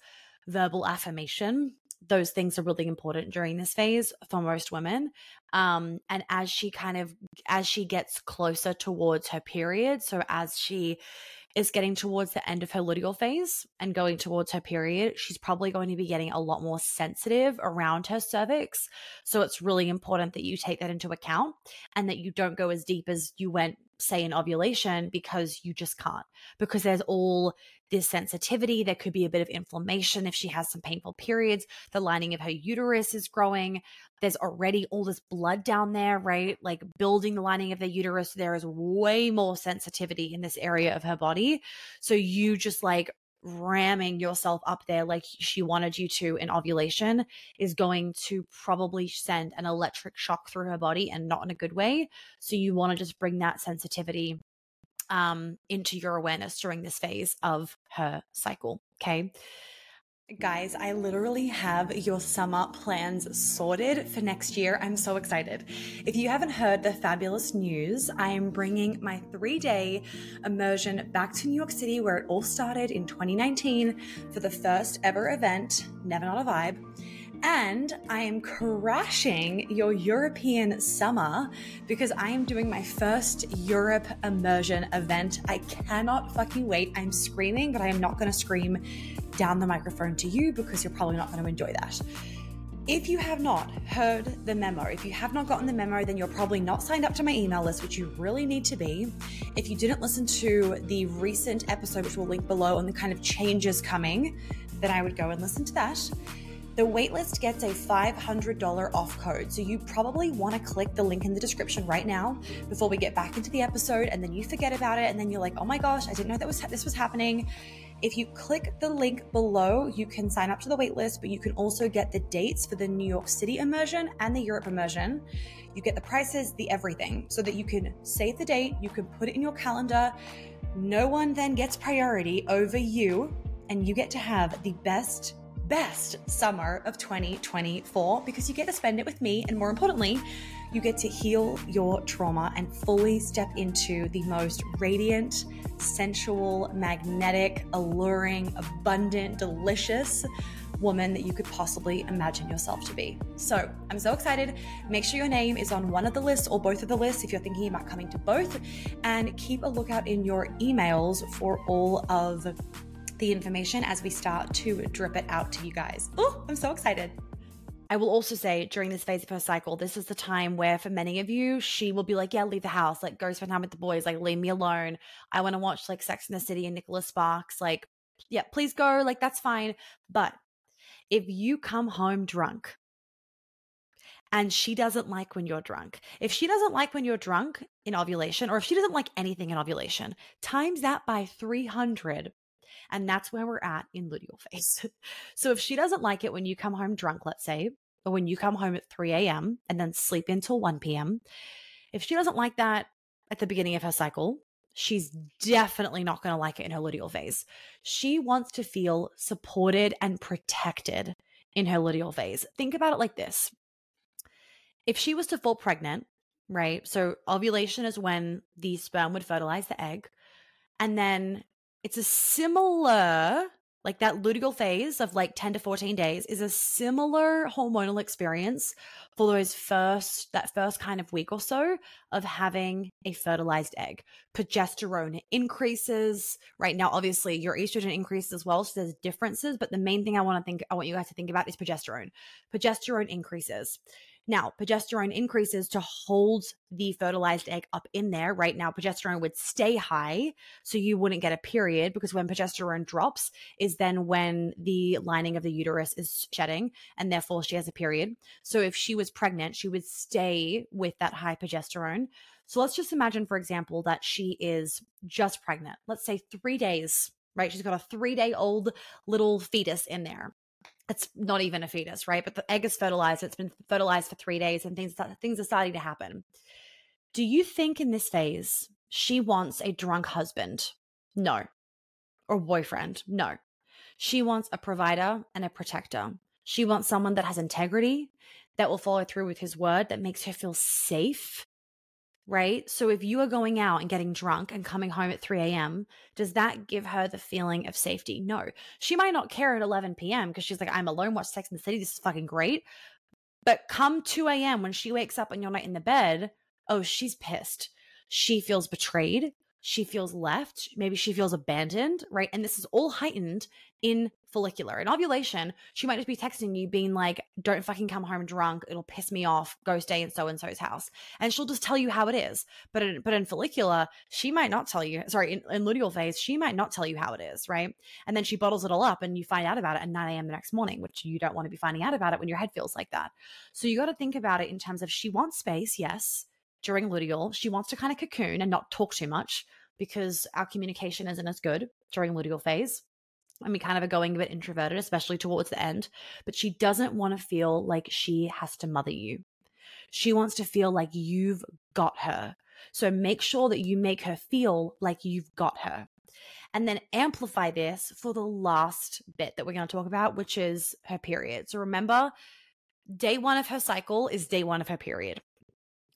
verbal affirmation. Those things are really important during this phase for most women. Um, and as she kind of, as she gets closer towards her period, so as she is getting towards the end of her luteal phase and going towards her period, she's probably going to be getting a lot more sensitive around her cervix. So it's really important that you take that into account and that you don't go as deep as you went say in ovulation because you just can't because there's all this sensitivity there could be a bit of inflammation if she has some painful periods the lining of her uterus is growing there's already all this blood down there right? Like building the lining of the uterus there is way more sensitivity in this area of her body. So you just like ramming yourself up there like she wanted you to in ovulation is going to probably send an electric shock through her body and not in a good way. So you want to just bring that sensitivity um, into your awareness during this phase of her cycle. Okay. Guys, I literally have your summer plans sorted for next year. I'm so excited. If you haven't heard the fabulous news, I am bringing my three day immersion back to New York City, where it all started in 2019 for the first ever event, Never Not a Vibe. And I am crashing your European summer because I am doing my first Europe immersion event. I cannot fucking wait. I'm screaming, but I am not going to scream down the microphone to you because you're probably not going to enjoy that. If you have not heard the memo, if you have not gotten the memo, then you're probably not signed up to my email list, which you really need to be. If you didn't listen to the recent episode, which we'll link below, on the kind of changes coming, then I would go and listen to that. The waitlist gets a $500 off code. So you probably want to click the link in the description right now before we get back into the episode and then you forget about it and then you're like, "Oh my gosh, I didn't know that was this was happening." If you click the link below, you can sign up to the waitlist, but you can also get the dates for the New York City immersion and the Europe immersion. You get the prices, the everything, so that you can save the date, you can put it in your calendar. No one then gets priority over you, and you get to have the best best summer of 2024 because you get to spend it with me. And more importantly, you get to heal your trauma and fully step into the most radiant, sensual, magnetic, alluring, abundant, delicious woman that you could possibly imagine yourself to be. So I'm so excited. Make sure your name is on one of the lists or both of the lists if you're thinking about coming to both, and keep a lookout in your emails for all of the information as we start to drip it out to you guys. Oh, I'm so excited. I will also say during this phase of her cycle, this is the time where for many of you, she will be like, Yeah, leave the house, like go spend time with the boys, like leave me alone. I want to watch like Sex in the City and Nicholas Sparks. Like, yeah, please go. Like, that's fine. But if you come home drunk and she doesn't like when you're drunk, if she doesn't like when you're drunk in ovulation, or if she doesn't like anything in ovulation, times that by 300 and that's where we're at in luteal phase. so if she doesn't like it when you come home drunk, let's say, or when you come home at 3 a.m. and then sleep until 1 p.m., if she doesn't like that at the beginning of her cycle, she's definitely not going to like it in her luteal phase. She wants to feel supported and protected in her luteal phase. Think about it like this. If she was to fall pregnant, right? So ovulation is when the sperm would fertilize the egg. And then it's a similar like that luteal phase of like 10 to 14 days is a similar hormonal experience for those first that first kind of week or so of having a fertilized egg. Progesterone increases. Right now obviously your estrogen increases as well so there's differences but the main thing i want to think i want you guys to think about is progesterone. Progesterone increases now, progesterone increases to hold the fertilized egg up in there. Right now, progesterone would stay high, so you wouldn't get a period because when progesterone drops, is then when the lining of the uterus is shedding, and therefore she has a period. So if she was pregnant, she would stay with that high progesterone. So let's just imagine, for example, that she is just pregnant. Let's say three days, right? She's got a three day old little fetus in there it's not even a fetus, right? But the egg is fertilized. It's been fertilized for three days, and things things are starting to happen. Do you think in this phase she wants a drunk husband? No. Or boyfriend? No. She wants a provider and a protector. She wants someone that has integrity, that will follow through with his word, that makes her feel safe, right? So if you are going out and getting drunk and coming home at 3 a.m., does that give her the feeling of safety? No. She might not care at 11 p.m. because she's like, I'm alone, watch Sex in the City. This is fucking great. But come 2 a.m. when she wakes up and you're not in the bed, oh, she's pissed. She feels betrayed she feels left, maybe she feels abandoned, right? And this is all heightened in follicular. In ovulation, she might just be texting you, being like, Don't fucking come home drunk. It'll piss me off. Go stay in so and so's house. And she'll just tell you how it is. But in, but in follicular, she might not tell you, sorry, in, in luteal phase, she might not tell you how it is, right? And then she bottles it all up and you find out about it at 9 a.m. the next morning, which you don't want to be finding out about it when your head feels like that. So you got to think about it in terms of she wants space, yes during luteal. She wants to kind of cocoon and not talk too much because our communication isn't as good during luteal phase. And we kind of are going a bit introverted, especially towards the end. But she doesn't want to feel like she has to mother you. She wants to feel like you've got her. So make sure that you make her feel like you've got her. And then amplify this for the last bit that we're going to talk about, which is her period. So remember, day one of her cycle is day one of her period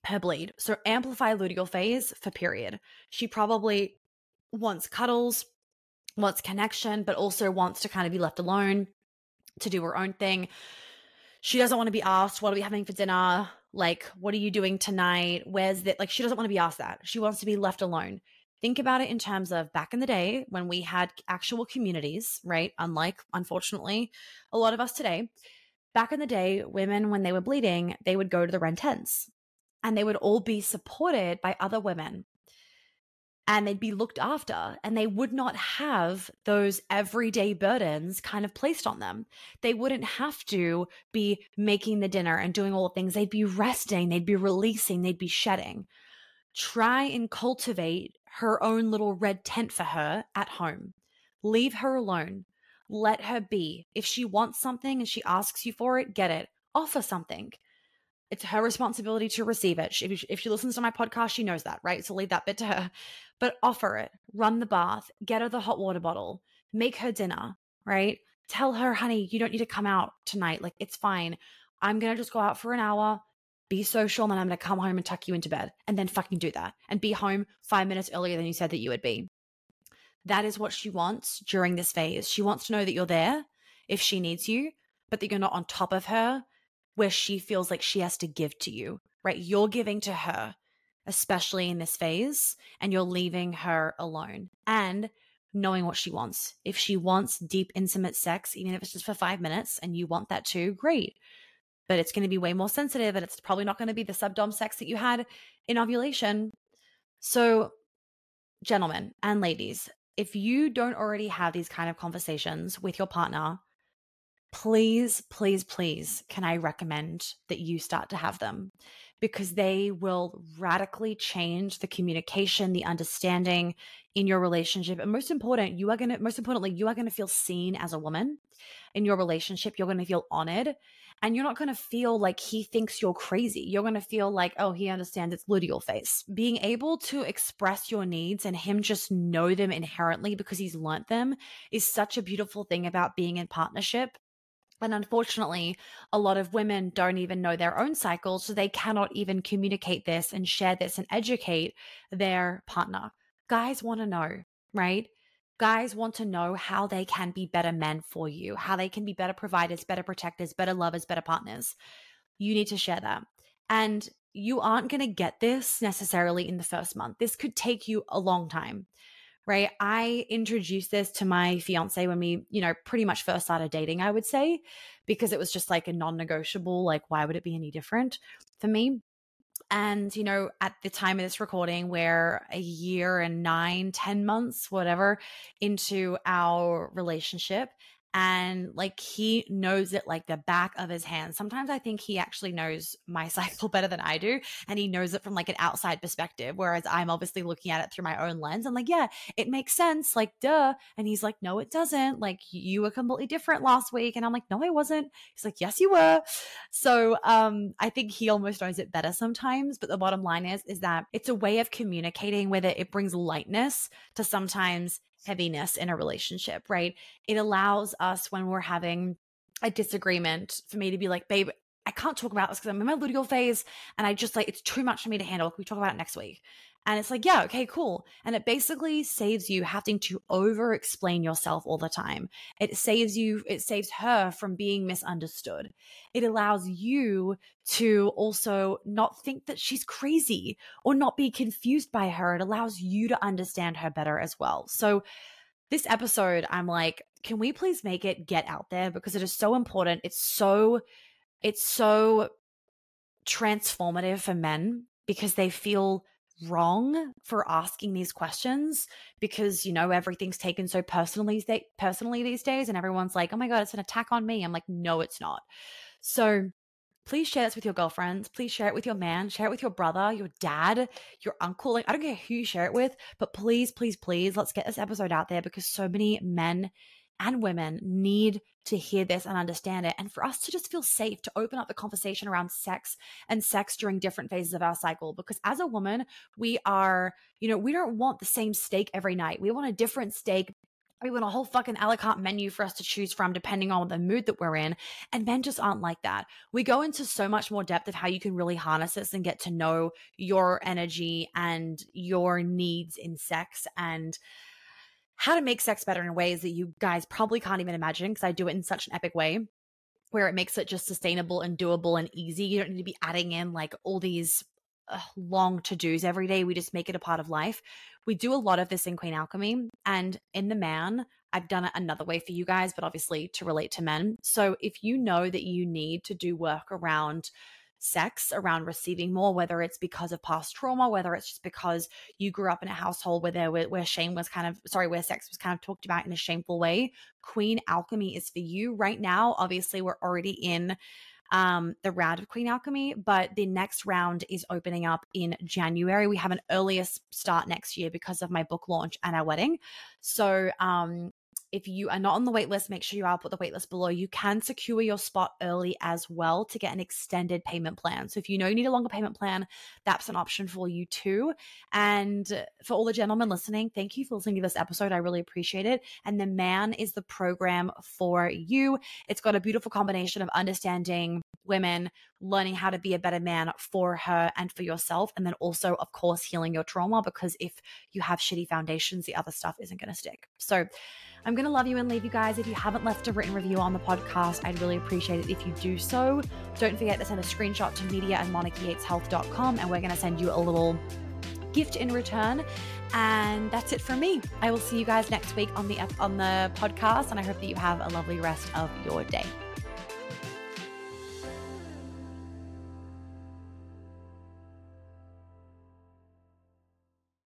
her bleed. So amplify luteal phase for period. She probably wants cuddles, wants connection, but also wants to kind of be left alone to do her own thing. She doesn't want to be asked, What are we having for dinner? Like, what are you doing tonight? Where's that? Like, she doesn't want to be asked that. She wants to be left alone. Think about it in terms of back in the day when we had actual communities, right? Unlike, unfortunately, a lot of us today. Back in the day, women, when they were bleeding, they would go to the red tents and they would all be supported by other women and they'd be looked after and they would not have those everyday burdens kind of placed on them. They wouldn't have to be making the dinner and doing all the things. They'd be resting, they'd be releasing, they'd be shedding. Try and cultivate her own little red tent for her at home. Leave her alone. Let her be. If she wants something and she asks you for it, get it. Offer something. It's her responsibility to receive it. If, if she listens to my podcast, she knows that, right? So leave that bit to her. But offer it. Run the bath. Get her the hot water bottle. Make her dinner, right? Tell her, honey, you don't need to come out tonight. Like, it's fine. I'm going to just go out for an hour, be social, and then I'm going to come home and tuck you into bed and then fucking do that and be home five minutes earlier than you said that you would be. That is what she wants during this phase. She wants to know that you're there if she needs you, but that you're not on top of her where she feels like she has to give to you, right? You're giving to her, especially in this phase, and you're leaving her alone and knowing what she wants. If she wants deep, intimate sex, even if it's just for five minutes and you want that too, great. But it's going to be way more sensitive and it's probably not going to be the subdom sex that you had in ovulation. So, gentlemen and ladies, if you don't already have these kind of conversations with your partner, please, please, please, can I recommend that you start to have them because they will radically change the communication, the understanding in your relationship. And most important, you are going to, most importantly, you are going to feel seen as a woman in your relationship. You're going to feel honored and you're not going to feel like he thinks you're crazy. You're going to feel like, oh, he understands it's luteal phase. Being able to express your needs and him just know them inherently because he's learnt them is such a beautiful thing about being in partnership and unfortunately, a lot of women don't even know their own cycles, so they cannot even communicate this and share this and educate their partner. Guys want to know, right? Guys want to know how they can be better men for you, how they can be better providers, better protectors, better lovers, better partners. You need to share that. And you aren't going to get this necessarily in the first month. This could take you a long time right? I introduced this to my fiance when we, you know, pretty much first started dating, I would say, because it was just like a non negotiable. Like, why would it be any different for me? And, you know, at the time of this recording, we're a year and nine, ten months, whatever, into our relationship and like he knows it like the back of his hand. Sometimes I think he actually knows my cycle better than I do, and he knows it from like an outside perspective, whereas I'm obviously looking at it through my own lens. I'm like, yeah, it makes sense, like duh. And he's like, no, it doesn't. Like you were completely different last week, and I'm like, no, I wasn't. He's like, yes, you were. So um, I think he almost knows it better sometimes. But the bottom line is, is that it's a way of communicating whether it brings lightness to sometimes heaviness in a relationship, right? It allows us when we're having a disagreement for me to be like, babe, I can't talk about this because I'm in my luteal phase and I just like, it's too much for me to handle. Can we talk about it next week? And it's like, yeah, okay, cool. And it basically saves you having to over explain yourself all the time. It saves you, it saves her from being misunderstood. It allows you to also not think that she's crazy or not be confused by her. It allows you to understand her better as well. So, this episode, I'm like, can we please make it get out there because it is so important. It's so, it's so transformative for men because they feel wrong for asking these questions because you know everything's taken so personally personally these days and everyone's like oh my god it's an attack on me. I'm like no it's not. So please share this with your girlfriends please share it with your man share it with your brother your dad your uncle like i don't care who you share it with but please please please let's get this episode out there because so many men and women need to hear this and understand it. And for us to just feel safe to open up the conversation around sex and sex during different phases of our cycle. Because as a woman, we are, you know, we don't want the same steak every night. We want a different steak we want a whole fucking a la carte menu for us to choose from depending on the mood that we're in. And men just aren't like that. We go into so much more depth of how you can really harness this and get to know your energy and your needs in sex and how to make sex better in ways that you guys probably can't even imagine because I do it in such an epic way where it makes it just sustainable and doable and easy. You don't need to be adding in like all these uh, long to dos every day. We just make it a part of life. We do a lot of this in Queen Alchemy and in The Man. I've done it another way for you guys, but obviously to relate to men. So if you know that you need to do work around sex around receiving more, whether it's because of past trauma, whether it's just because you grew up in a household where there where, where shame was kind of sorry, where sex was kind of talked about in a shameful way. Queen Alchemy is for you right now. Obviously, we're already in um, the round of Queen Alchemy, but the next round is opening up in January. We have an earliest start next year because of my book launch and our wedding. So um, if you are not on the waitlist, make sure you are put the waitlist below. You can secure your spot early as well to get an extended payment plan. So if you know you need a longer payment plan, that's an option for you too. And for all the gentlemen listening, thank you for listening to this episode. I really appreciate it. And the man is the program for you. It's got a beautiful combination of understanding women, learning how to be a better man for her and for yourself. And then also, of course, healing your trauma because if you have shitty foundations, the other stuff isn't going to stick. So, I'm going to love you and leave you guys. If you haven't left a written review on the podcast, I'd really appreciate it if you do so. Don't forget to send a screenshot to media at monicayateshealth.com and we're going to send you a little gift in return. And that's it from me. I will see you guys next week on the on the podcast and I hope that you have a lovely rest of your day.